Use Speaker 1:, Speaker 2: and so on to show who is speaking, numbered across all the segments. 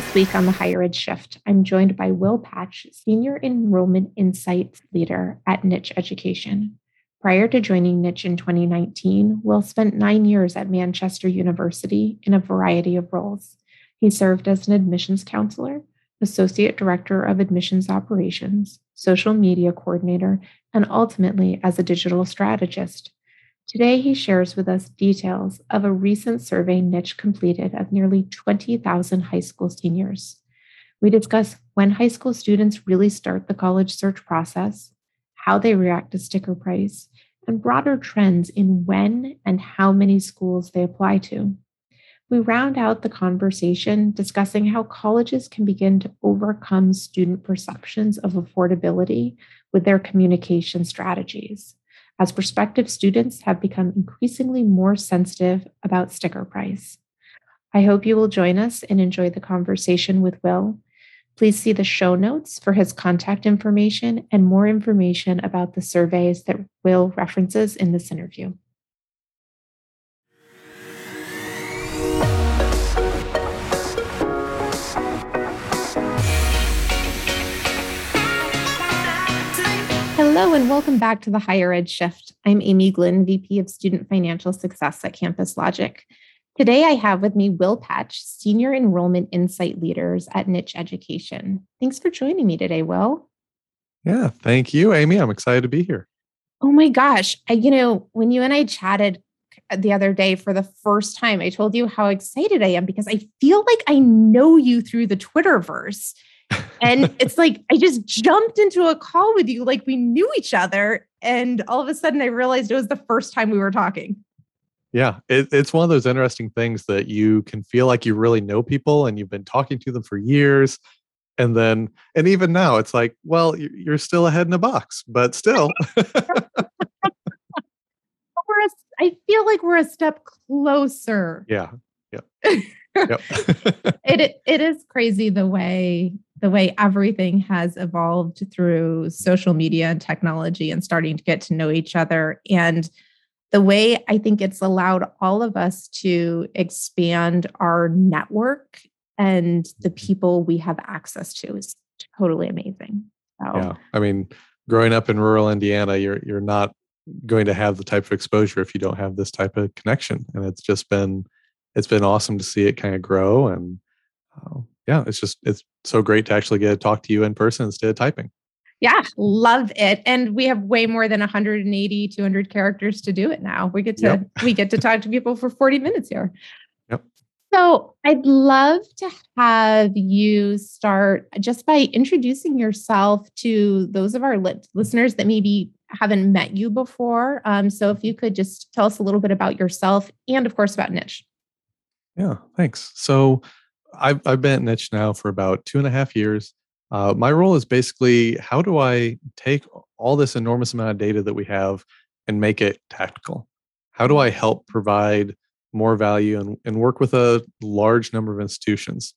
Speaker 1: This week on the Higher Ed Shift, I'm joined by Will Patch, Senior Enrollment Insights Leader at Niche Education. Prior to joining Niche in 2019, Will spent nine years at Manchester University in a variety of roles. He served as an admissions counselor, Associate Director of Admissions Operations, Social Media Coordinator, and ultimately as a digital strategist. Today, he shares with us details of a recent survey Niche completed of nearly 20,000 high school seniors. We discuss when high school students really start the college search process, how they react to sticker price, and broader trends in when and how many schools they apply to. We round out the conversation discussing how colleges can begin to overcome student perceptions of affordability with their communication strategies as prospective students have become increasingly more sensitive about sticker price. I hope you will join us and enjoy the conversation with Will. Please see the show notes for his contact information and more information about the surveys that Will references in this interview. Hello, and welcome back to the Higher Ed Shift. I'm Amy Glynn, VP of Student Financial Success at Campus Logic. Today, I have with me Will Patch, Senior Enrollment Insight Leaders at Niche Education. Thanks for joining me today, Will.
Speaker 2: Yeah, thank you, Amy. I'm excited to be here.
Speaker 1: Oh my gosh. I, you know, when you and I chatted the other day for the first time, I told you how excited I am because I feel like I know you through the Twitterverse and it's like I just jumped into a call with you like we knew each other. And all of a sudden I realized it was the first time we were talking.
Speaker 2: Yeah, it, it's one of those interesting things that you can feel like you really know people and you've been talking to them for years. And then, and even now, it's like, well, you're still ahead in a box, but still. we're
Speaker 1: a, I feel like we're a step closer.
Speaker 2: Yeah. Yeah. yep.
Speaker 1: it it is crazy the way the way everything has evolved through social media and technology and starting to get to know each other. And the way I think it's allowed all of us to expand our network and the people we have access to is totally amazing.
Speaker 2: So, yeah. I mean, growing up in rural Indiana, you're you're not going to have the type of exposure if you don't have this type of connection. And it's just been it's been awesome to see it kind of grow and uh, yeah, it's just it's so great to actually get to talk to you in person instead of typing.
Speaker 1: Yeah, love it. And we have way more than 180, 200 characters to do it now. We get to yep. we get to talk to people for 40 minutes here.
Speaker 2: Yep.
Speaker 1: So I'd love to have you start just by introducing yourself to those of our listeners that maybe haven't met you before. Um, so if you could just tell us a little bit about yourself and, of course, about Niche.
Speaker 2: Yeah, thanks. So I've, I've been at Niche now for about two and a half years. Uh, my role is basically how do I take all this enormous amount of data that we have and make it tactical? How do I help provide more value and, and work with a large number of institutions?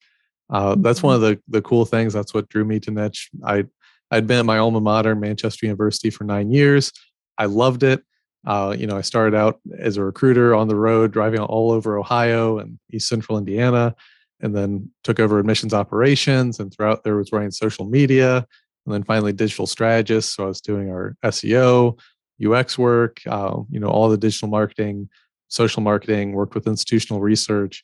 Speaker 2: Uh, that's one mm-hmm. of the, the cool things. That's what drew me to Niche. I, I'd been at my alma mater, Manchester University, for nine years. I loved it. Uh, you know, I started out as a recruiter on the road, driving all over Ohio and East Central Indiana and then took over admissions operations and throughout there was running social media and then finally digital strategist so i was doing our seo ux work uh, you know all the digital marketing social marketing worked with institutional research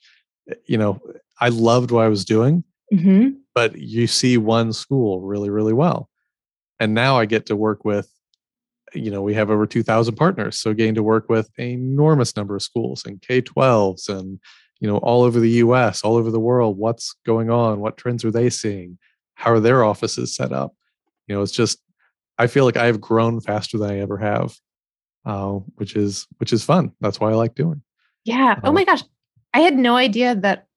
Speaker 2: eh, you know i loved what i was doing mm-hmm. but you see one school really really well and now i get to work with you know we have over 2000 partners so getting to work with an enormous number of schools and k-12s and you know all over the us all over the world what's going on? What trends are they seeing? How are their offices set up? You know it's just i feel like i've grown faster than i ever have uh, which is which is fun. That's why i like doing
Speaker 1: yeah. Uh, oh my gosh. I had no idea that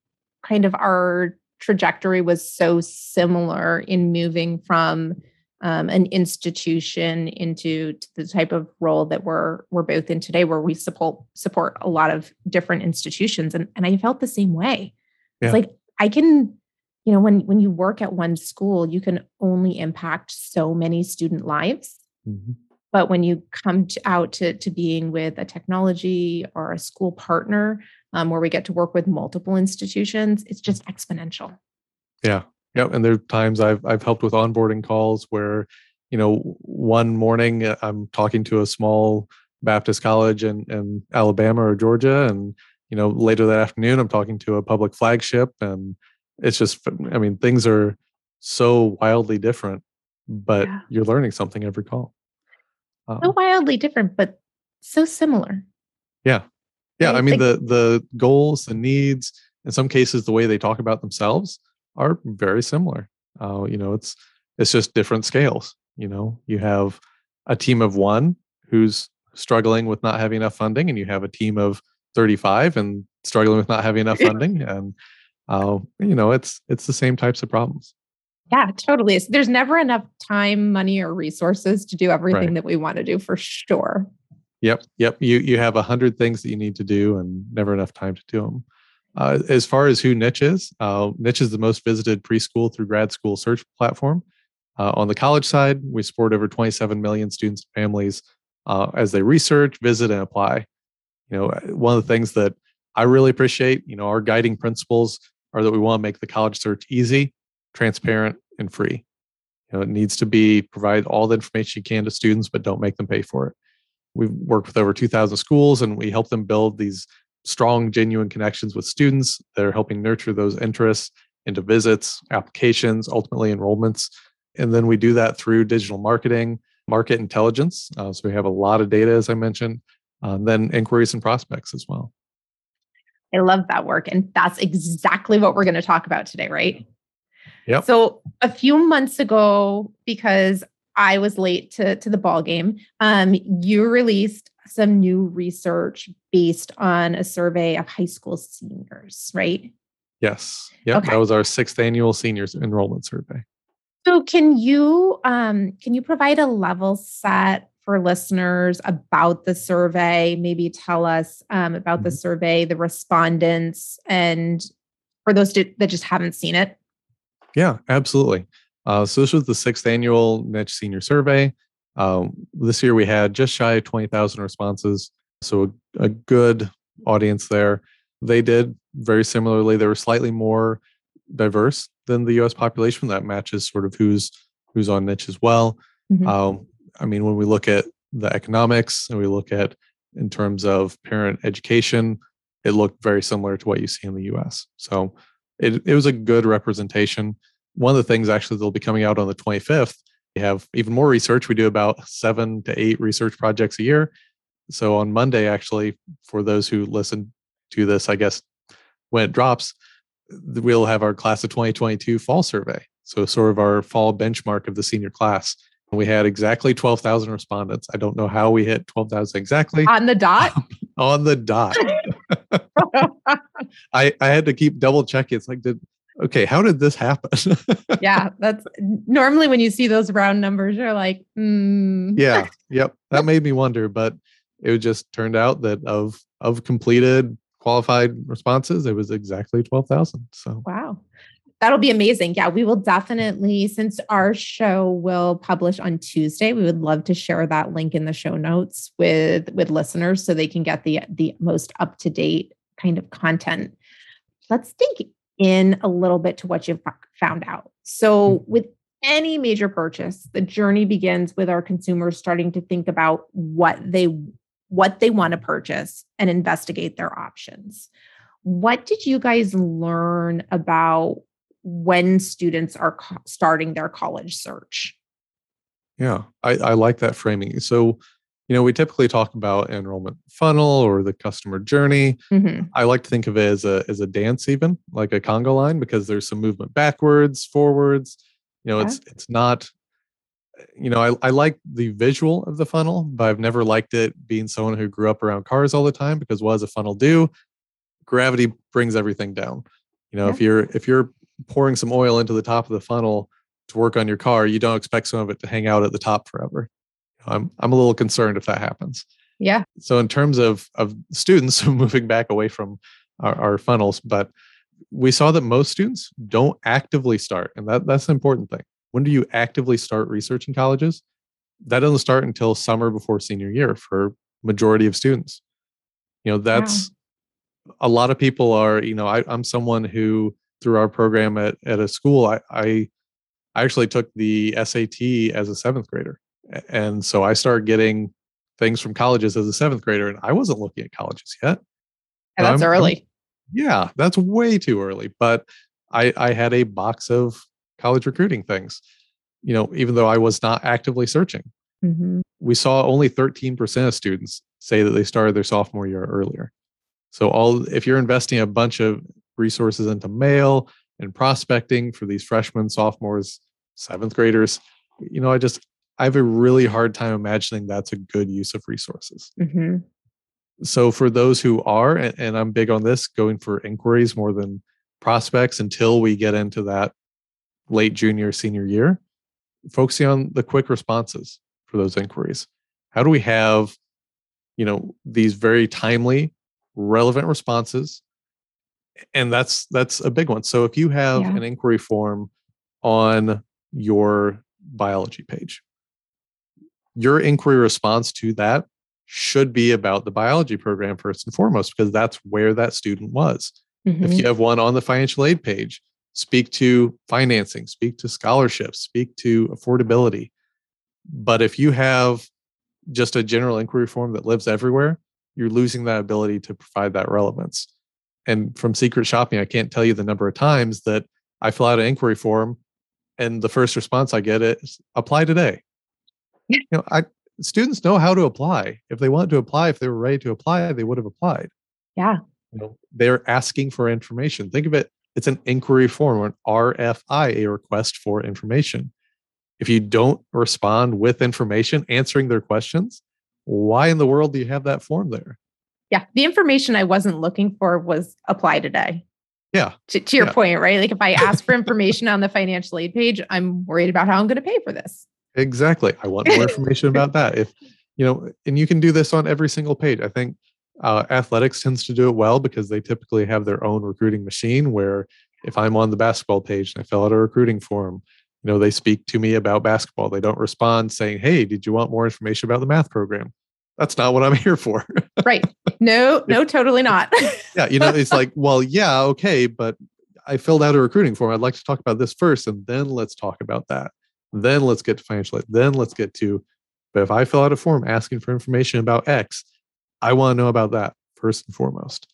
Speaker 1: kind of our trajectory was so similar in moving from um, an institution into the type of role that we're we're both in today, where we support support a lot of different institutions, and and I felt the same way. Yeah. It's like I can, you know, when when you work at one school, you can only impact so many student lives. Mm-hmm. But when you come to, out to, to being with a technology or a school partner, um, where we get to work with multiple institutions, it's just exponential.
Speaker 2: Yeah. Yep. And there are times I've I've helped with onboarding calls where, you know, one morning uh, I'm talking to a small Baptist college in, in Alabama or Georgia, and you know, later that afternoon I'm talking to a public flagship, and it's just, I mean, things are so wildly different, but yeah. you're learning something every call.
Speaker 1: Um, so wildly different, but so similar.
Speaker 2: Yeah, yeah. Right? I mean, the the goals, the needs, in some cases, the way they talk about themselves are very similar. Uh, you know, it's it's just different scales. You know, you have a team of one who's struggling with not having enough funding, and you have a team of 35 and struggling with not having enough funding, and uh, you know, it's it's the same types of problems.
Speaker 1: Yeah, totally. There's never enough time, money, or resources to do everything right. that we want to do for sure.
Speaker 2: Yep, yep. You you have a hundred things that you need to do, and never enough time to do them. Uh, as far as who Niche is, uh, Niche is the most visited preschool through grad school search platform. Uh, on the college side, we support over 27 million students and families uh, as they research, visit, and apply. You know, one of the things that I really appreciate, you know, our guiding principles are that we want to make the college search easy, transparent, and free. You know, it needs to be provide all the information you can to students, but don't make them pay for it. We've worked with over 2,000 schools, and we help them build these strong, genuine connections with students that are helping nurture those interests into visits, applications, ultimately enrollments. And then we do that through digital marketing, market intelligence. Uh, so we have a lot of data, as I mentioned, uh, then inquiries and prospects as well.
Speaker 1: I love that work. And that's exactly what we're going to talk about today, right?
Speaker 2: Yeah.
Speaker 1: So a few months ago, because I was late to, to the ball game, um, you released some new research based on a survey of high school seniors, right?
Speaker 2: Yes. Yeah. Okay. That was our sixth annual seniors enrollment survey.
Speaker 1: So can you um, can you provide a level set for listeners about the survey? Maybe tell us um, about mm-hmm. the survey, the respondents, and for those that just haven't seen it.
Speaker 2: Yeah, absolutely. Uh, so this was the sixth annual Niche Senior Survey. Um, this year we had just shy of 20,000 responses, so a, a, good audience there. They did very similarly. They were slightly more diverse than the U.S. population. That matches sort of who's who's on niche as well. Mm-hmm. Um, I mean, when we look at the economics and we look at in terms of parent education, it looked very similar to what you see in the U.S. So it it was a good representation. One of the things actually that'll be coming out on the 25th we have even more research. We do about seven to eight research projects a year. So on Monday, actually, for those who listen to this, I guess when it drops, we'll have our class of 2022 fall survey. So sort of our fall benchmark of the senior class. And we had exactly 12,000 respondents. I don't know how we hit 12,000 exactly.
Speaker 1: On the dot?
Speaker 2: on the dot. I, I had to keep double checking. It's like, did okay, how did this happen?
Speaker 1: yeah, that's normally when you see those round numbers, you're like, mm.
Speaker 2: yeah, yep. That made me wonder, but it just turned out that of of completed qualified responses, it was exactly twelve thousand. So
Speaker 1: wow. That'll be amazing. Yeah, we will definitely, since our show will publish on Tuesday, we would love to share that link in the show notes with with listeners so they can get the the most up to date kind of content. Let's dig in a little bit to what you've found out. So, mm-hmm. with any major purchase, the journey begins with our consumers starting to think about what they what they want to purchase and investigate their options. What did you guys learn about when students are co- starting their college search?
Speaker 2: Yeah, I, I like that framing. So, you know, we typically talk about enrollment funnel or the customer journey. Mm-hmm. I like to think of it as a as a dance, even like a conga line, because there's some movement backwards, forwards. You know, yeah. it's it's not. You know, I, I like the visual of the funnel, but I've never liked it being someone who grew up around cars all the time because what does a funnel do? Gravity brings everything down. You know, yeah. if you're if you're pouring some oil into the top of the funnel to work on your car, you don't expect some of it to hang out at the top forever. I'm I'm a little concerned if that happens.
Speaker 1: Yeah.
Speaker 2: So in terms of of students moving back away from our, our funnels, but we saw that most students don't actively start, and that that's an important thing. When do you actively start researching colleges? That doesn't start until summer before senior year for majority of students. You know, that's wow. a lot of people are. You know, I, I'm someone who through our program at, at a school, I, I I actually took the SAT as a seventh grader. And so I started getting things from colleges as a seventh grader, and I wasn't looking at colleges yet.
Speaker 1: And that's I'm, early. I'm,
Speaker 2: yeah, that's way too early. But I, I had a box of college recruiting things, you know, even though I was not actively searching. Mm-hmm. We saw only 13% of students say that they started their sophomore year earlier. So all if you're investing a bunch of resources into mail and prospecting for these freshmen, sophomores, seventh graders, you know, I just I have a really hard time imagining that's a good use of resources. Mm-hmm. So for those who are, and, I'm big on this, going for inquiries more than prospects until we get into that late junior senior year, focusing on the quick responses for those inquiries. How do we have, you know, these very timely, relevant responses? And that's that's a big one. So if you have yeah. an inquiry form on your biology page, your inquiry response to that should be about the biology program first and foremost, because that's where that student was. Mm-hmm. If you have one on the financial aid page, speak to financing, speak to scholarships, speak to affordability. But if you have just a general inquiry form that lives everywhere, you're losing that ability to provide that relevance. And from secret shopping, I can't tell you the number of times that I fill out an inquiry form and the first response I get is apply today you know, I students know how to apply. If they want to apply, if they were ready to apply, they would have applied.
Speaker 1: Yeah.
Speaker 2: You know, they're asking for information. Think of it, it's an inquiry form or an RFI, a request for information. If you don't respond with information answering their questions, why in the world do you have that form there?
Speaker 1: Yeah. The information I wasn't looking for was apply today.
Speaker 2: Yeah.
Speaker 1: To, to your
Speaker 2: yeah.
Speaker 1: point, right? Like if I ask for information on the financial aid page, I'm worried about how I'm going to pay for this.
Speaker 2: Exactly. I want more information about that. If you know, and you can do this on every single page. I think uh, athletics tends to do it well because they typically have their own recruiting machine. Where if I'm on the basketball page and I fill out a recruiting form, you know, they speak to me about basketball. They don't respond saying, "Hey, did you want more information about the math program?" That's not what I'm here for.
Speaker 1: right. No, no, totally not.
Speaker 2: yeah, you know, it's like, well, yeah, okay, but I filled out a recruiting form. I'd like to talk about this first, and then let's talk about that. Then let's get to financial aid. Then let's get to, but if I fill out a form asking for information about X, I want to know about that first and foremost.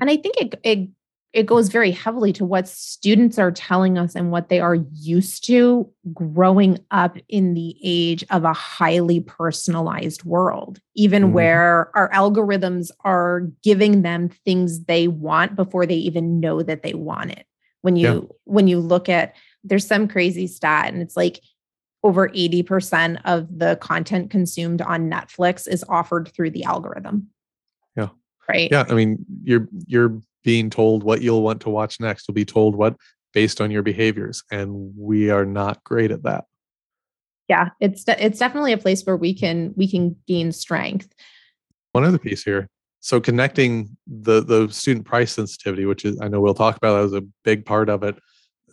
Speaker 1: And I think it, it it goes very heavily to what students are telling us and what they are used to growing up in the age of a highly personalized world, even mm-hmm. where our algorithms are giving them things they want before they even know that they want it. When you yeah. when you look at there's some crazy stat, and it's like over 80% of the content consumed on Netflix is offered through the algorithm.
Speaker 2: Yeah.
Speaker 1: Right.
Speaker 2: Yeah. I mean, you're you're being told what you'll want to watch next. You'll be told what based on your behaviors. And we are not great at that.
Speaker 1: Yeah, it's de- it's definitely a place where we can we can gain strength.
Speaker 2: One other piece here. So connecting the the student price sensitivity, which is I know we'll talk about that was a big part of it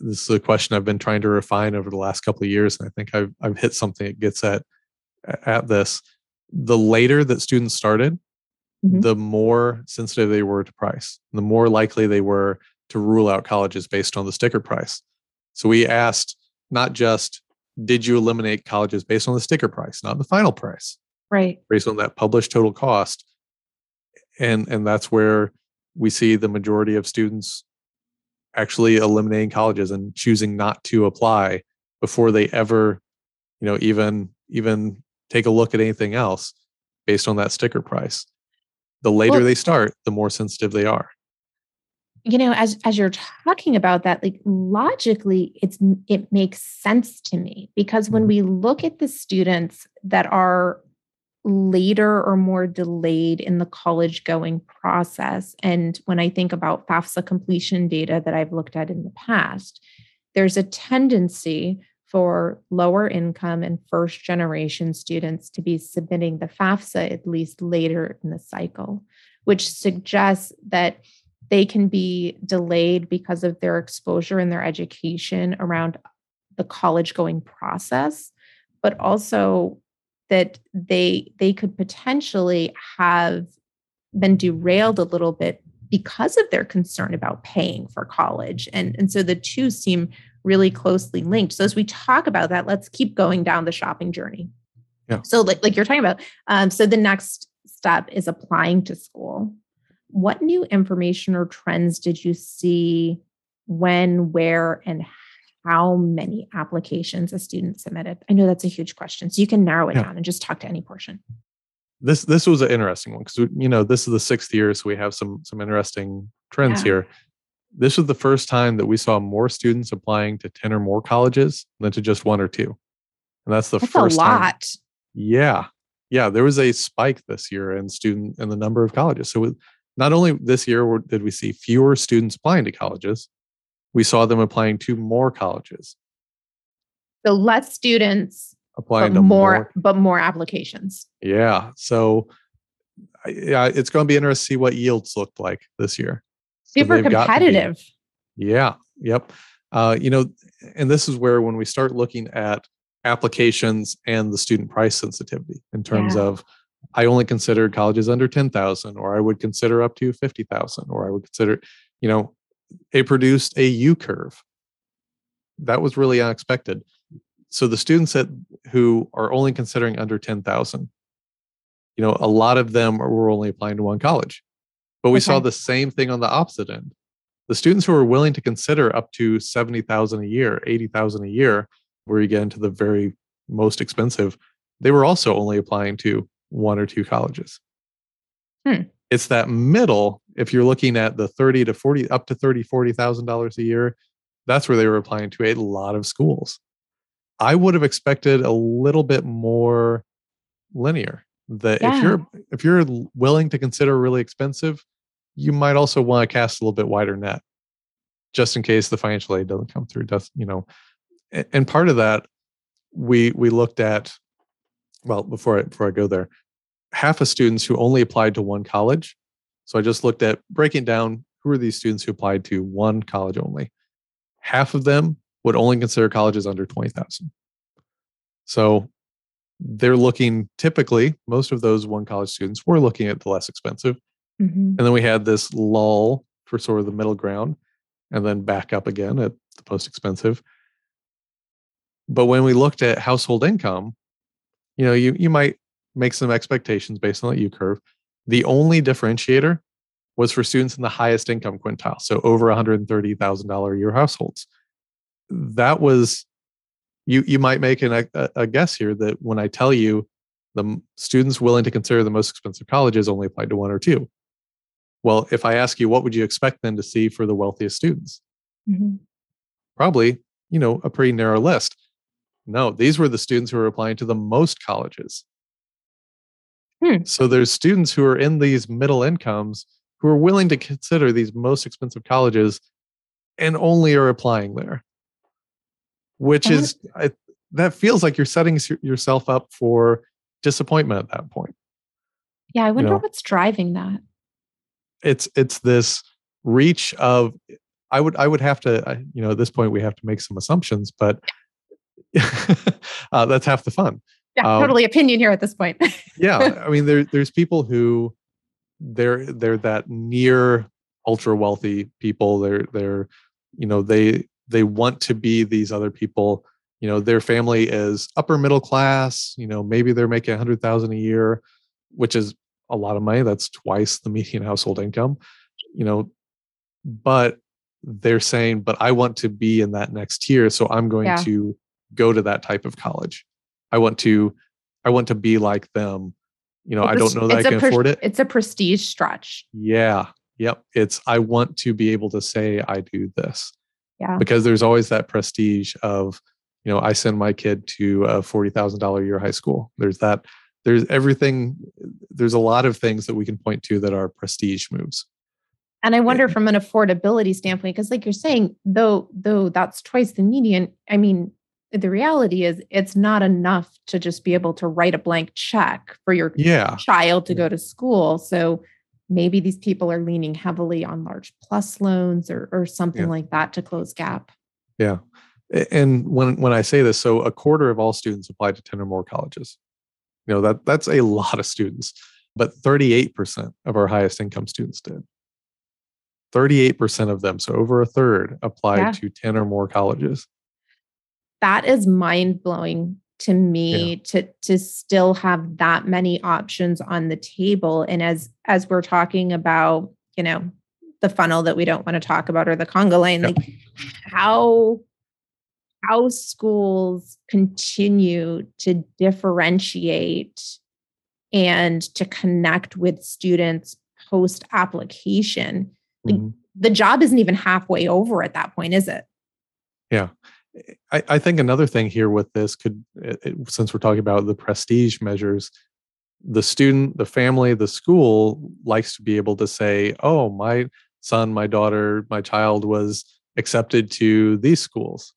Speaker 2: this is a question I've been trying to refine over the last couple of years, and I think I've I've hit something that gets at at this. The later that students started, mm-hmm. the more sensitive they were to price, the more likely they were to rule out colleges based on the sticker price. So we asked not just did you eliminate colleges based on the sticker price, not the final price,
Speaker 1: right?
Speaker 2: Based on that published total cost, and and that's where we see the majority of students actually eliminating colleges and choosing not to apply before they ever you know even even take a look at anything else based on that sticker price the later well, they start the more sensitive they are
Speaker 1: you know as as you're talking about that like logically it's it makes sense to me because when mm-hmm. we look at the students that are later or more delayed in the college going process. And when I think about FAFSA completion data that I've looked at in the past, there's a tendency for lower income and first generation students to be submitting the FAFSA at least later in the cycle, which suggests that they can be delayed because of their exposure in their education around the college going process, but also that they they could potentially have been derailed a little bit because of their concern about paying for college. And, and so the two seem really closely linked. So as we talk about that, let's keep going down the shopping journey.
Speaker 2: Yeah.
Speaker 1: So like, like you're talking about, um, so the next step is applying to school. What new information or trends did you see when, where, and how many applications a student submitted? I know that's a huge question. So you can narrow it yeah. down and just talk to any portion.
Speaker 2: This this was an interesting one because you know this is the sixth year, so we have some some interesting trends yeah. here. This was the first time that we saw more students applying to ten or more colleges than to just one or two, and that's the
Speaker 1: that's
Speaker 2: first
Speaker 1: a lot.
Speaker 2: Time. Yeah, yeah, there was a spike this year in student in the number of colleges. So not only this year did we see fewer students applying to colleges, we saw them applying to more colleges.
Speaker 1: So less students
Speaker 2: applying
Speaker 1: to more, more, but more applications.
Speaker 2: Yeah. So yeah, it's going to be interesting to see what yields look like this year.
Speaker 1: Super competitive.
Speaker 2: yeah. Yep. Uh, you know, and this is where when we start looking at applications and the student price sensitivity in terms yeah. of I only consider colleges under 10,000 or I would consider up to 50,000 or I would consider, you know, it produced a U curve. That was really unexpected. So the students that who are only considering under 10,000, you know, a lot of them were only applying to one college. But we okay. saw the same thing on the opposite end. The students who were willing to consider up to 70,000 a year, 80,000 a year, where you get into the very most expensive, they were also only applying to one or two colleges. Hmm. It's that middle, if you're looking at the 30 to 40, up to 30, $40,000 a year, that's where they were applying to a lot of schools. I would have expected a little bit more linear. That yeah. if you're if you're willing to consider really expensive, you might also want to cast a little bit wider net, just in case the financial aid doesn't come through. Does you know? And part of that, we we looked at. Well, before I before I go there, half of students who only applied to one college. So I just looked at breaking down who are these students who applied to one college only. Half of them would only consider colleges under 20,000. So they're looking typically, most of those one college students were looking at the less expensive. Mm-hmm. And then we had this lull for sort of the middle ground and then back up again at the most expensive. But when we looked at household income, you know, you, you might make some expectations based on that U curve. The only differentiator was for students in the highest income quintile, so over $130,000 a year households. That was you you might make an, a, a guess here that when I tell you the students willing to consider the most expensive colleges only applied to one or two. Well, if I ask you what would you expect then to see for the wealthiest students? Mm-hmm. Probably, you know, a pretty narrow list. No, these were the students who were applying to the most colleges. Hmm. So there's students who are in these middle incomes who are willing to consider these most expensive colleges and only are applying there. Which is I, that feels like you're setting yourself up for disappointment at that point.
Speaker 1: Yeah, I wonder you know, what's driving that.
Speaker 2: It's it's this reach of I would I would have to you know at this point we have to make some assumptions, but uh, that's half the fun
Speaker 1: yeah, um, totally opinion here at this point.
Speaker 2: yeah, I mean, there there's people who they're they're that near ultra wealthy people. They're they're you know they they want to be these other people. You know, their family is upper middle class. You know, maybe they're making a hundred thousand a year, which is a lot of money. That's twice the median household income. You know, but they're saying, but I want to be in that next tier, so I'm going yeah. to go to that type of college I want to I want to be like them. You know, I don't know that I can pre- afford it.
Speaker 1: It's a prestige stretch.
Speaker 2: Yeah. Yep. It's I want to be able to say I do this.
Speaker 1: Yeah.
Speaker 2: Because there's always that prestige of, you know, I send my kid to a forty thousand dollar year high school. There's that. There's everything. There's a lot of things that we can point to that are prestige moves.
Speaker 1: And I wonder from an affordability standpoint, because like you're saying, though, though that's twice the median. I mean, the reality is it's not enough to just be able to write a blank check for your
Speaker 2: yeah.
Speaker 1: child to go to school so maybe these people are leaning heavily on large plus loans or, or something yeah. like that to close gap
Speaker 2: yeah and when when i say this so a quarter of all students apply to 10 or more colleges you know that that's a lot of students but 38% of our highest income students did 38% of them, so over a third, applied yeah. to 10 or more colleges.
Speaker 1: That is mind blowing to me yeah. to to still have that many options on the table and as as we're talking about you know the funnel that we don't want to talk about or the conga line like how how schools continue to differentiate and to connect with students post application mm-hmm. the job isn't even halfway over at that point is it
Speaker 2: yeah I, I think another thing here with this could, it, since we're talking about the prestige measures, the student, the family, the school likes to be able to say, oh, my son, my daughter, my child was accepted to these schools.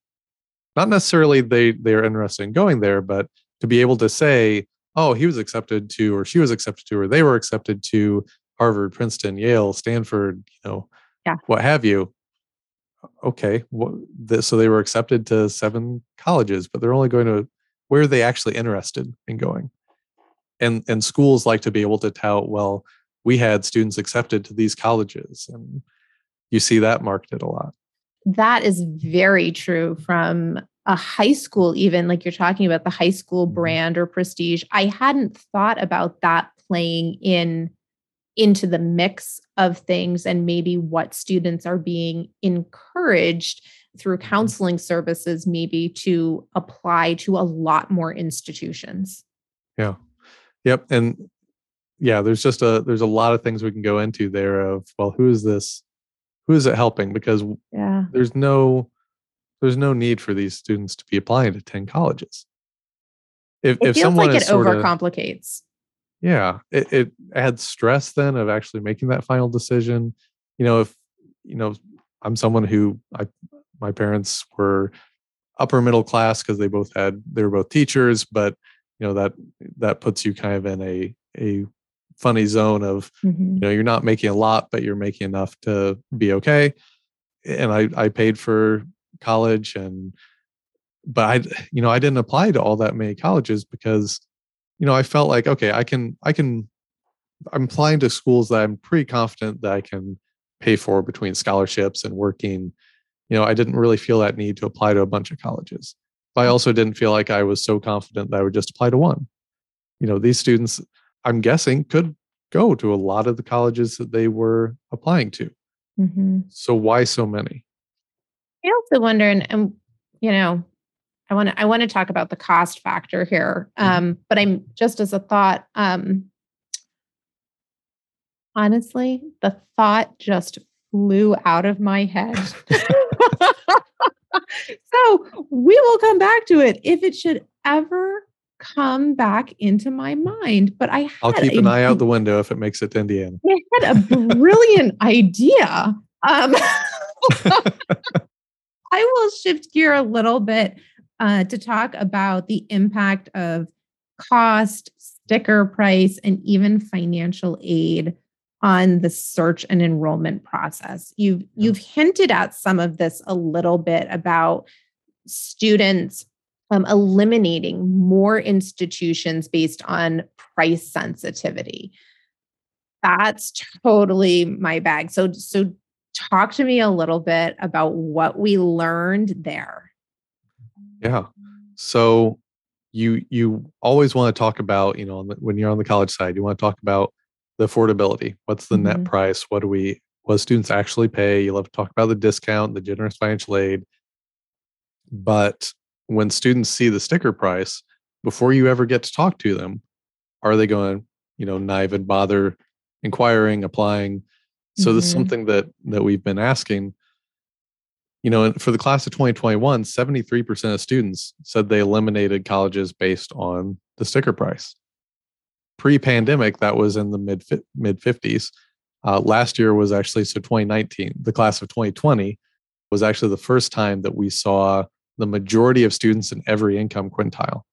Speaker 2: Not necessarily they they're interested in going there, but to be able to say, oh, he was accepted to, or she was accepted to, or they were accepted to Harvard, Princeton, Yale, Stanford, you know, yeah. what have you okay, well, so they were accepted to seven colleges, but they're only going to where are they actually interested in going? And and schools like to be able to tout, well, we had students accepted to these colleges, and you see that marketed a lot.
Speaker 1: That is very true from a high school, even like you're talking about the high school mm-hmm. brand or prestige. I hadn't thought about that playing in into the mix of things and maybe what students are being encouraged through mm-hmm. counseling services maybe to apply to a lot more institutions.
Speaker 2: Yeah. Yep and yeah there's just a there's a lot of things we can go into there of well who is this who is it helping? Because yeah. there's no there's no need for these students to be applying to 10 colleges.
Speaker 1: If, it if feels someone like it overcomplicates
Speaker 2: yeah it, it adds stress then of actually making that final decision you know if you know i'm someone who i my parents were upper middle class because they both had they were both teachers but you know that that puts you kind of in a a funny zone of mm-hmm. you know you're not making a lot but you're making enough to be okay and i i paid for college and but i you know i didn't apply to all that many colleges because you know, I felt like, okay, I can, I can, I'm applying to schools that I'm pretty confident that I can pay for between scholarships and working. You know, I didn't really feel that need to apply to a bunch of colleges. But I also didn't feel like I was so confident that I would just apply to one. You know, these students, I'm guessing, could go to a lot of the colleges that they were applying to. Mm-hmm. So why so many?
Speaker 1: I also wonder, and, and you know, I want to I want to talk about the cost factor here. Mm-hmm. Um, but I'm just as a thought. Um, honestly, the thought just flew out of my head. so we will come back to it if it should ever come back into my mind. But I
Speaker 2: I'll keep an eye out the window if it makes it to Indiana.
Speaker 1: I had a brilliant idea. Um, I will shift gear a little bit uh, to talk about the impact of cost, sticker price, and even financial aid on the search and enrollment process. You've you've hinted at some of this a little bit about students um, eliminating more institutions based on price sensitivity. That's totally my bag. So so talk to me a little bit about what we learned there.
Speaker 2: Yeah. So you you always want to talk about you know when you're on the college side you want to talk about the affordability what's the mm-hmm. net price what do we what students actually pay you love to talk about the discount the generous financial aid but when students see the sticker price before you ever get to talk to them are they going to you know not even bother inquiring applying so mm-hmm. this is mm-hmm. something that that we've been asking you know, for the class of 2021, 73% of students said they eliminated colleges based on the sticker price. Pre-pandemic, that was in the mid mid 50s. Uh, last year was actually so 2019. The class of 2020 was actually the first time that we saw the majority of students in every income quintile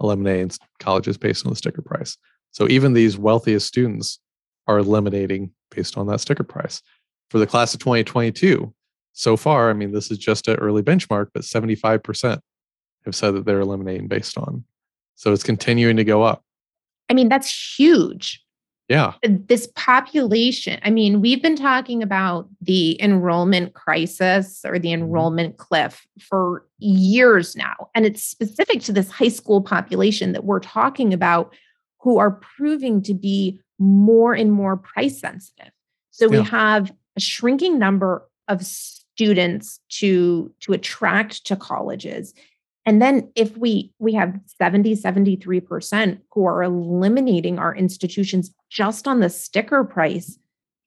Speaker 2: eliminating colleges based on the sticker price. So even these wealthiest students are eliminating based on that sticker price. For the class of 2022, so far, I mean, this is just an early benchmark, but 75% have said that they're eliminating based on. So it's continuing to go up.
Speaker 1: I mean, that's huge.
Speaker 2: Yeah.
Speaker 1: This population, I mean, we've been talking about the enrollment crisis or the mm-hmm. enrollment cliff for years now. And it's specific to this high school population that we're talking about who are proving to be more and more price sensitive. So we have a shrinking number of students to to attract to colleges. And then if we we have 70 73% who are eliminating our institutions just on the sticker price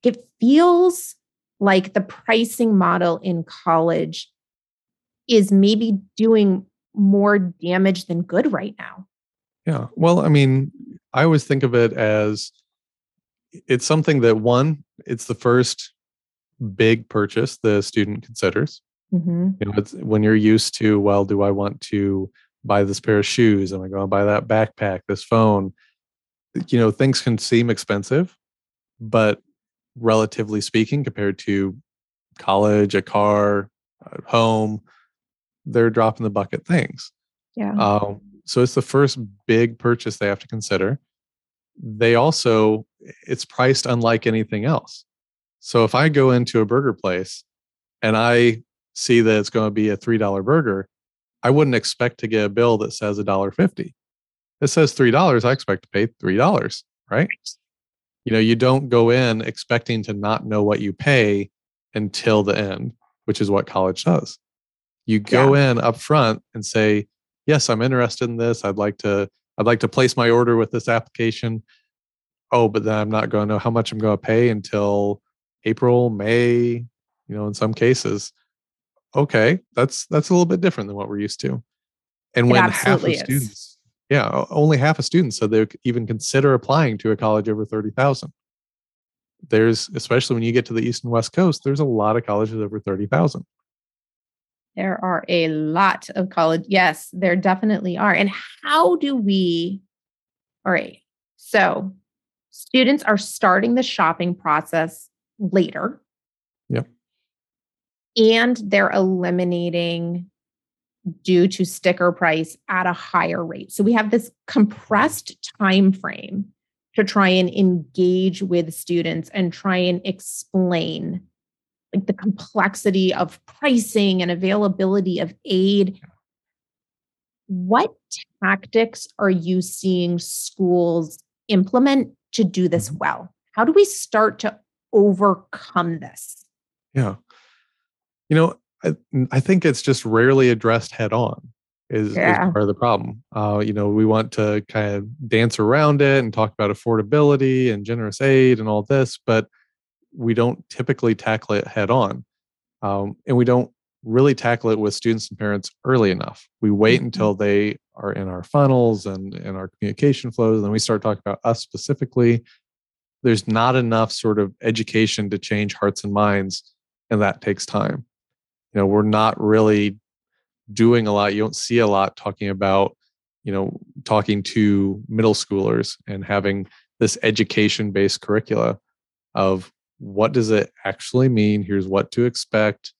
Speaker 1: it feels like the pricing model in college is maybe doing more damage than good right now.
Speaker 2: Yeah well i mean i always think of it as it's something that one it's the first big purchase the student considers. Mm-hmm. You know, it's when you're used to, well, do I want to buy this pair of shoes? Am I going to buy that backpack, this phone? You know, things can seem expensive, but relatively speaking, compared to college, a car, a home, they're dropping the bucket things.
Speaker 1: Yeah. Um,
Speaker 2: so it's the first big purchase they have to consider. They also, it's priced unlike anything else. So if I go into a burger place and I see that it's going to be a $3 burger, I wouldn't expect to get a bill that says $1.50. It says $3, I expect to pay $3, right? You know, you don't go in expecting to not know what you pay until the end, which is what college does. You go yeah. in up front and say, "Yes, I'm interested in this. I'd like to I'd like to place my order with this application." Oh, but then I'm not going to know how much I'm going to pay until April, May, you know, in some cases. Okay, that's that's a little bit different than what we're used to. And when half of is. students, yeah, only half of students said they would even consider applying to a college over 30,000. There's especially when you get to the east and west coast, there's a lot of colleges over 30,000.
Speaker 1: There are a lot of college. Yes, there definitely are. And how do we All right. So, students are starting the shopping process later.
Speaker 2: Yep.
Speaker 1: And they're eliminating due to sticker price at a higher rate. So we have this compressed time frame to try and engage with students and try and explain like the complexity of pricing and availability of aid. What tactics are you seeing schools implement to do this mm-hmm. well? How do we start to overcome this?
Speaker 2: Yeah. You know, I, I think it's just rarely addressed head on is, yeah. is part of the problem. Uh, you know, we want to kind of dance around it and talk about affordability and generous aid and all this, but we don't typically tackle it head on. Um, and we don't really tackle it with students and parents early enough. We wait mm-hmm. until they are in our funnels and in our communication flows, and then we start talking about us specifically there's not enough sort of education to change hearts and minds and that takes time. You know we're not really doing a lot you don't see a lot talking about you know talking to middle schoolers and having this education based curricula of what does it actually mean here's what to expect.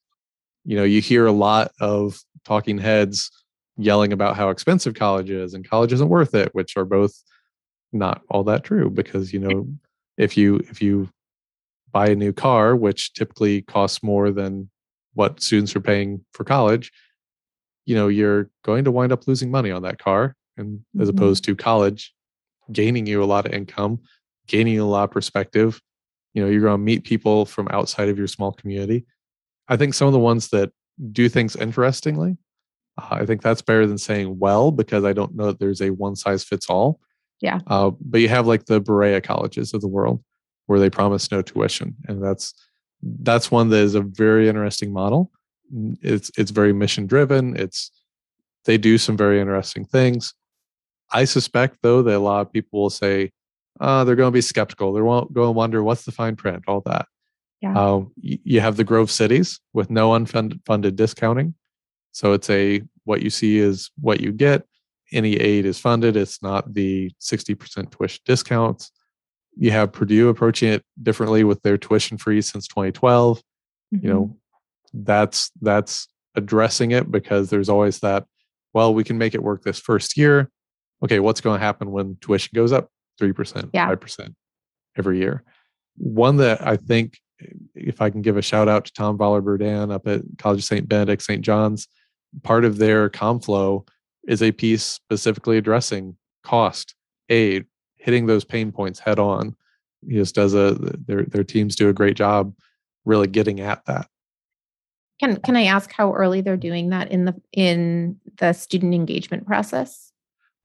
Speaker 2: You know you hear a lot of talking heads yelling about how expensive college is and college isn't worth it which are both not all that true because you know if you if you buy a new car which typically costs more than what students are paying for college you know you're going to wind up losing money on that car and mm-hmm. as opposed to college gaining you a lot of income gaining you a lot of perspective you know you're going to meet people from outside of your small community i think some of the ones that do things interestingly uh, i think that's better than saying well because i don't know that there's a one size fits all
Speaker 1: yeah. Uh,
Speaker 2: but you have like the Berea colleges of the world where they promise no tuition, and that's that's one that is a very interesting model. It's it's very mission driven. It's they do some very interesting things. I suspect though that a lot of people will say uh, they're going to be skeptical. They're going to wonder what's the fine print, all that.
Speaker 1: Yeah. Um,
Speaker 2: you have the Grove cities with no unfunded discounting. So it's a what you see is what you get any aid is funded. It's not the 60% tuition discounts. You have Purdue approaching it differently with their tuition free since 2012. Mm-hmm. You know, mm-hmm. that's that's addressing it because there's always that, well, we can make it work this first year. Okay, what's going to happen when tuition goes up 3%, yeah. 5%? every year. One that I think, if I can give a shout out to Tom Valer Burdan up at College of St. Benedict, St. John's, part of their ComFlow is a piece specifically addressing cost, aid, hitting those pain points head on. He just does a their their teams do a great job really getting at that.
Speaker 1: Can can I ask how early they're doing that in the in the student engagement process?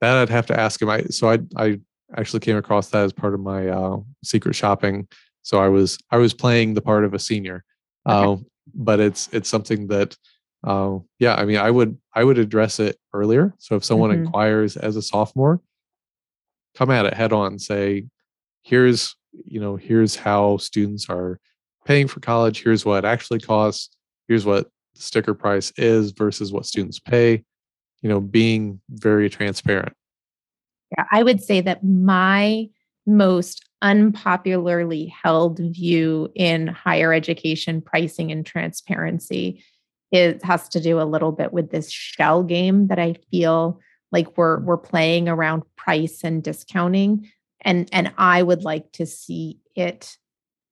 Speaker 2: That I'd have to ask him. I so I I actually came across that as part of my uh, secret shopping. So I was I was playing the part of a senior, okay. uh, but it's it's something that uh, yeah I mean I would I would address it earlier. So if someone mm-hmm. inquires as a sophomore, come at it head on. Say here's you know here's how students are paying for college. Here's what it actually costs here's what the sticker price is versus what students pay you know being very transparent
Speaker 1: yeah i would say that my most unpopularly held view in higher education pricing and transparency it has to do a little bit with this shell game that i feel like we're we're playing around price and discounting and and i would like to see it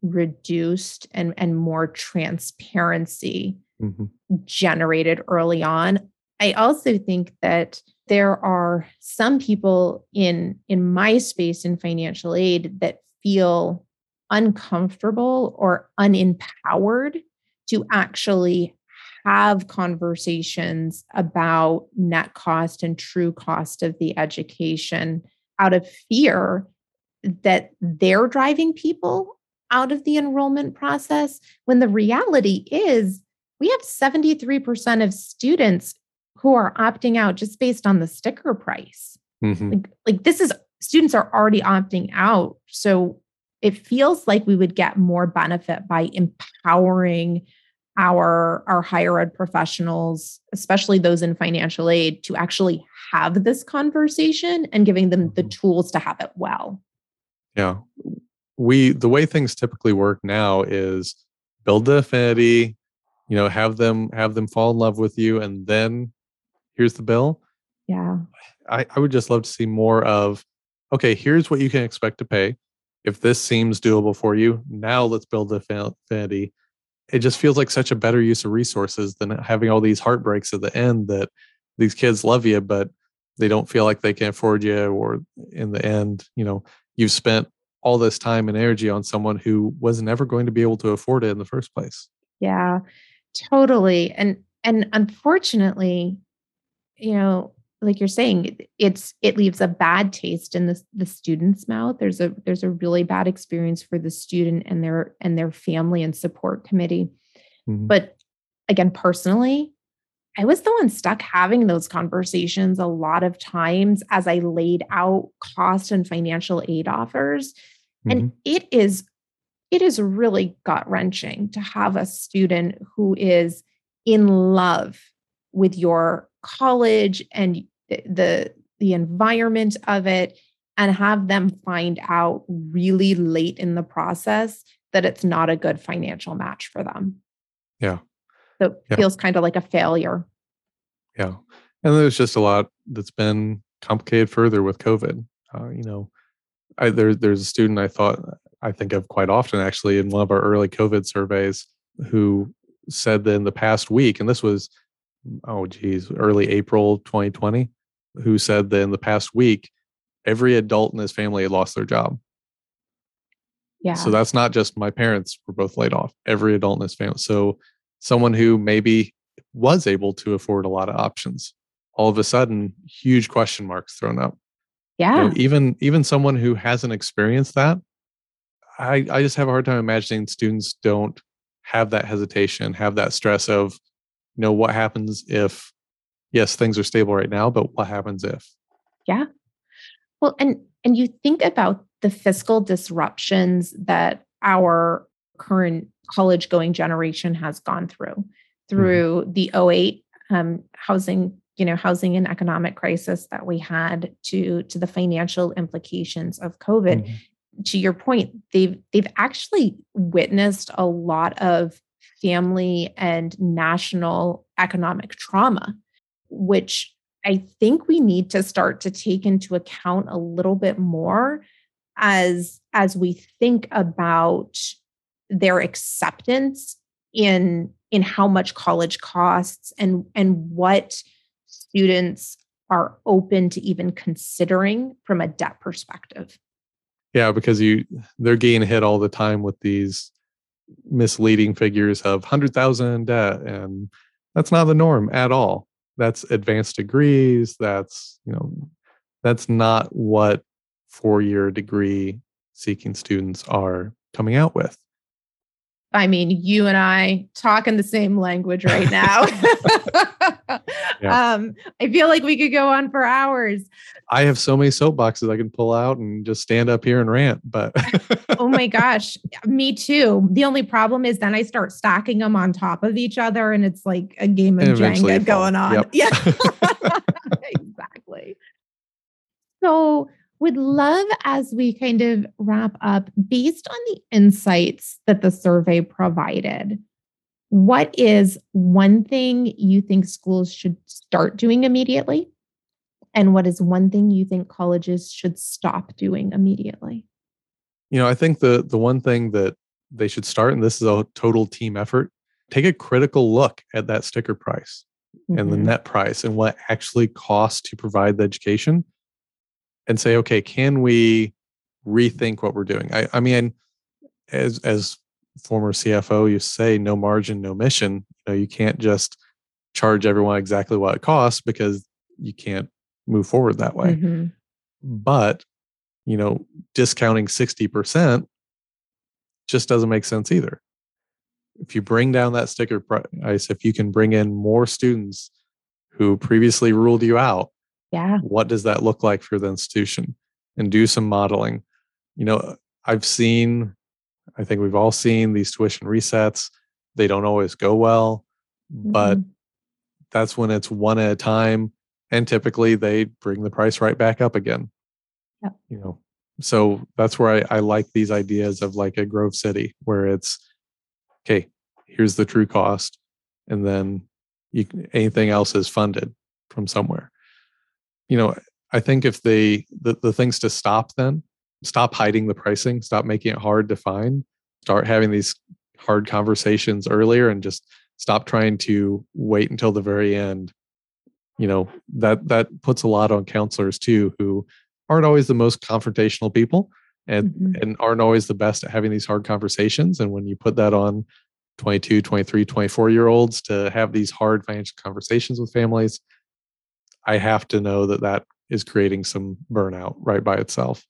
Speaker 1: reduced and and more transparency mm-hmm. generated early on i also think that there are some people in in my space in financial aid that feel uncomfortable or unempowered to actually have conversations about net cost and true cost of the education out of fear that they're driving people out of the enrollment process when the reality is we have 73% of students who are opting out just based on the sticker price. Mm-hmm. Like, like this is students are already opting out. So it feels like we would get more benefit by empowering our our higher ed professionals especially those in financial aid to actually have this conversation and giving them the mm-hmm. tools to have it well.
Speaker 2: Yeah. We the way things typically work now is build the affinity you know have them have them fall in love with you and then here's the bill.
Speaker 1: Yeah.
Speaker 2: I, I would just love to see more of okay here's what you can expect to pay. If this seems doable for you now let's build the affinity it just feels like such a better use of resources than having all these heartbreaks at the end that these kids love you but they don't feel like they can afford you or in the end you know you've spent all this time and energy on someone who was never going to be able to afford it in the first place.
Speaker 1: Yeah, totally. And and unfortunately, you know, like you're saying, it's it leaves a bad taste in the the student's mouth. There's a there's a really bad experience for the student and their and their family and support committee. Mm-hmm. But again, personally, I was the one stuck having those conversations a lot of times as I laid out cost and financial aid offers. Mm-hmm. And it is it is really gut wrenching to have a student who is in love with your college and the the environment of it and have them find out really late in the process that it's not a good financial match for them.
Speaker 2: Yeah.
Speaker 1: So it yeah. feels kind of like a failure.
Speaker 2: Yeah. And there's just a lot that's been complicated further with COVID. Uh, you know, I, there, there's a student I thought I think of quite often actually in one of our early COVID surveys who said that in the past week, and this was oh geez, early April 2020, who said that in the past week, every adult in his family had lost their job.
Speaker 1: Yeah.
Speaker 2: So that's not just my parents were both laid off. Every adult in his family. So someone who maybe was able to afford a lot of options, all of a sudden, huge question marks thrown up.
Speaker 1: Yeah.
Speaker 2: You know, even even someone who hasn't experienced that, I, I just have a hard time imagining students don't have that hesitation, have that stress of, you know, what happens if, yes, things are stable right now, but what happens if?
Speaker 1: Yeah. Well, and and you think about the fiscal disruptions that our current college going generation has gone through mm-hmm. through mm-hmm. the 08 um, housing you know housing and economic crisis that we had to to the financial implications of covid mm-hmm. to your point they've they've actually witnessed a lot of family and national economic trauma which i think we need to start to take into account a little bit more as as we think about their acceptance in in how much college costs and and what students are open to even considering from a debt perspective.
Speaker 2: Yeah because you they're getting hit all the time with these misleading figures of 100,000 debt and that's not the norm at all that's advanced degrees that's you know that's not what four year degree seeking students are coming out with
Speaker 1: I mean, you and I talk in the same language right now. yeah. um, I feel like we could go on for hours.
Speaker 2: I have so many soapboxes I can pull out and just stand up here and rant, but
Speaker 1: oh my gosh, me too. The only problem is then I start stacking them on top of each other and it's like a game of Jenga going on. Yep. Yeah. exactly. So would love as we kind of wrap up based on the insights that the survey provided what is one thing you think schools should start doing immediately and what is one thing you think colleges should stop doing immediately
Speaker 2: you know i think the the one thing that they should start and this is a total team effort take a critical look at that sticker price mm-hmm. and the mm-hmm. net price and what actually costs to provide the education and say, okay, can we rethink what we're doing? I, I mean, as as former CFO, you say no margin, no mission. You know, you can't just charge everyone exactly what it costs because you can't move forward that way. Mm-hmm. But you know, discounting 60% just doesn't make sense either. If you bring down that sticker price, if you can bring in more students who previously ruled you out,
Speaker 1: yeah.
Speaker 2: what does that look like for the institution? And do some modeling. You know i've seen i think we've all seen these tuition resets. They don't always go well but mm-hmm. that's when it's one at a time and typically they bring the price right back up again
Speaker 1: yep.
Speaker 2: you know so that's where I, I like these ideas of like a grove city where it's okay here's the true cost and then you, anything else is funded from somewhere you know, I think if they the, the things to stop then, stop hiding the pricing, stop making it hard to find, start having these hard conversations earlier and just stop trying to wait until the very end. You know, that that puts a lot on counselors too who aren't always the most confrontational people and mm-hmm. and aren't always the best at having these hard conversations and when you put that on 22 23 24 year olds to have these hard financial conversations with families I have to know that that is creating some burnout right by itself.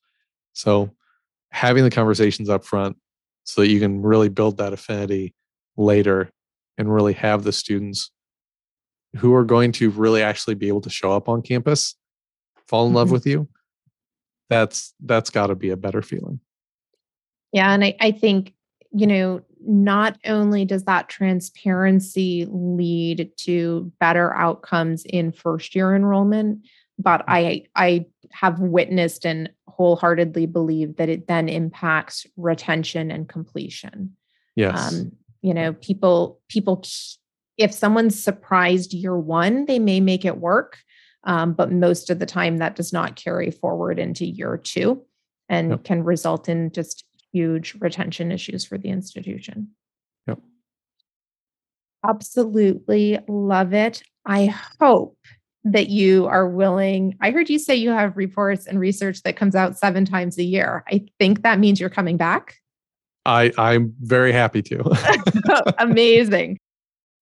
Speaker 2: So having the conversations up front so that you can really build that affinity later and really have the students who are going to really actually be able to show up on campus fall in love mm-hmm. with you that's that's got to be a better feeling
Speaker 1: yeah and I, I think you know not only does that transparency lead to better outcomes in first year enrollment, but I I have witnessed and wholeheartedly believe that it then impacts retention and completion.
Speaker 2: Yes. Um,
Speaker 1: you know, people people if someone's surprised year one, they may make it work. Um, but most of the time that does not carry forward into year two and yep. can result in just huge retention issues for the institution.
Speaker 2: Yep.
Speaker 1: Absolutely love it. I hope that you are willing. I heard you say you have reports and research that comes out seven times a year. I think that means you're coming back.
Speaker 2: I, I'm very happy
Speaker 1: to. Amazing.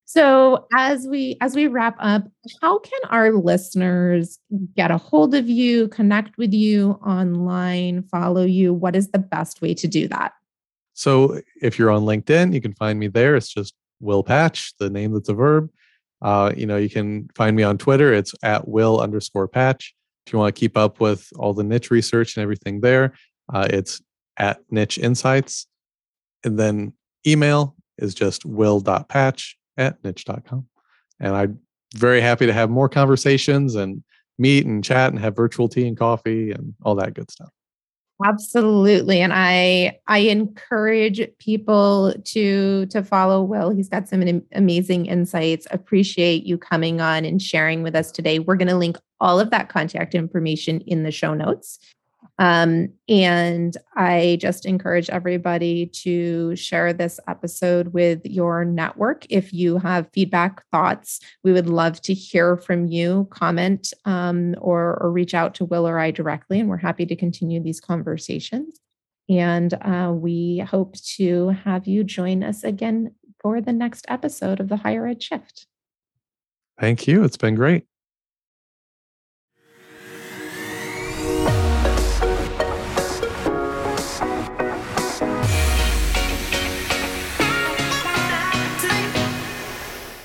Speaker 1: So as we as we wrap up, how can our listeners get a hold of you, connect with you online, follow you? What is the best way to do that?
Speaker 2: So if you're on LinkedIn, you can find me there. It's just Will Patch, the name that's a verb. Uh, you know, you can find me on Twitter. It's at Will underscore Patch. If you want to keep up with all the niche research and everything there, uh, it's at Niche Insights. And then email is just will.patch at niche.com. And I'm very happy to have more conversations and meet and chat and have virtual tea and coffee and all that good stuff.
Speaker 1: Absolutely. And I I encourage people to to follow Will. He's got some amazing insights. Appreciate you coming on and sharing with us today. We're going to link all of that contact information in the show notes. Um, and I just encourage everybody to share this episode with your network. If you have feedback, thoughts, we would love to hear from you, comment, um, or, or reach out to Will or I directly. And we're happy to continue these conversations. And uh, we hope to have you join us again for the next episode of the Higher Ed Shift.
Speaker 2: Thank you. It's been great.